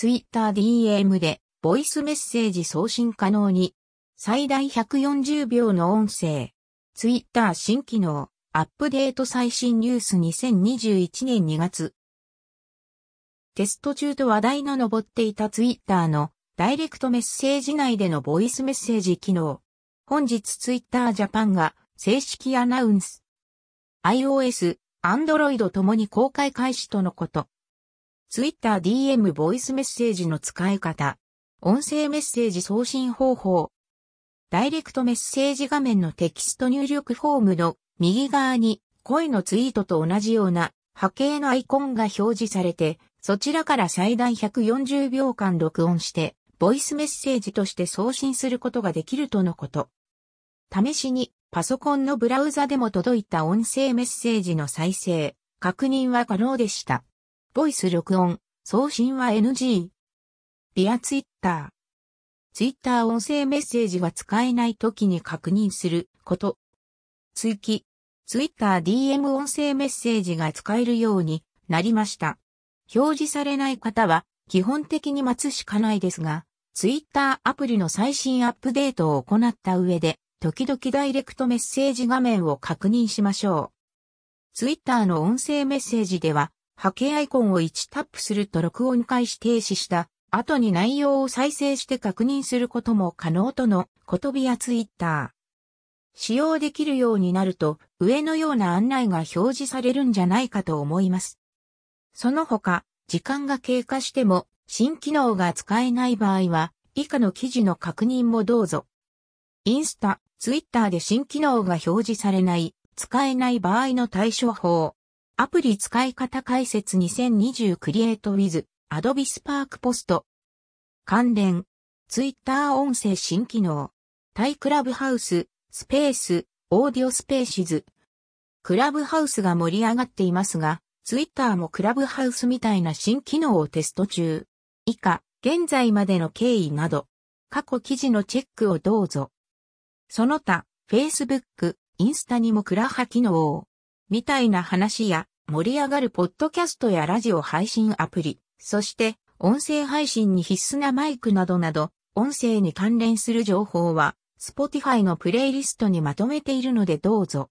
Twitter DM でボイスメッセージ送信可能に。最大140秒の音声。Twitter 新機能。アップデート最新ニュース2021年2月。テスト中と話題の上っていた Twitter のダイレクトメッセージ内でのボイスメッセージ機能。本日 Twitter Japan が正式アナウンス。iOS、Android ともに公開開始とのこと。Twitter DM ボイスメッセージの使い方。音声メッセージ送信方法。ダイレクトメッセージ画面のテキスト入力フォームの右側に声のツイートと同じような波形のアイコンが表示されて、そちらから最大140秒間録音して、ボイスメッセージとして送信することができるとのこと。試しにパソコンのブラウザでも届いた音声メッセージの再生、確認は可能でした。ボイス録音、送信は NG。ビアツイッター。ツイッター音声メッセージが使えない時に確認すること。追記。ツイッター DM 音声メッセージが使えるようになりました。表示されない方は基本的に待つしかないですが、ツイッターアプリの最新アップデートを行った上で、時々ダイレクトメッセージ画面を確認しましょう。ツイッターの音声メッセージでは、波形アイコンを1タップすると録音開始停止した後に内容を再生して確認することも可能とのことビアツイッター。使用できるようになると、上のような案内が表示されるんじゃないかと思います。その他、時間が経過しても、新機能が使えない場合は、以下の記事の確認もどうぞ。インスタ、ツイッターで新機能が表示されない、使えない場合の対処法。アプリ使い方解説2020クリエイトウィズ、アドビスパークポスト。関連、ツイッター音声新機能。タイクラブハウス、スペース、オーディオスペーシズ。クラブハウスが盛り上がっていますが、ツイッターもクラブハウスみたいな新機能をテスト中。以下、現在までの経緯など、過去記事のチェックをどうぞ。その他、Facebook、インスタにもクラハ機能を、みたいな話や、盛り上がるポッドキャストやラジオ配信アプリ、そして、音声配信に必須なマイクなどなど、音声に関連する情報は、Spotify のプレイリストにまとめているのでどうぞ。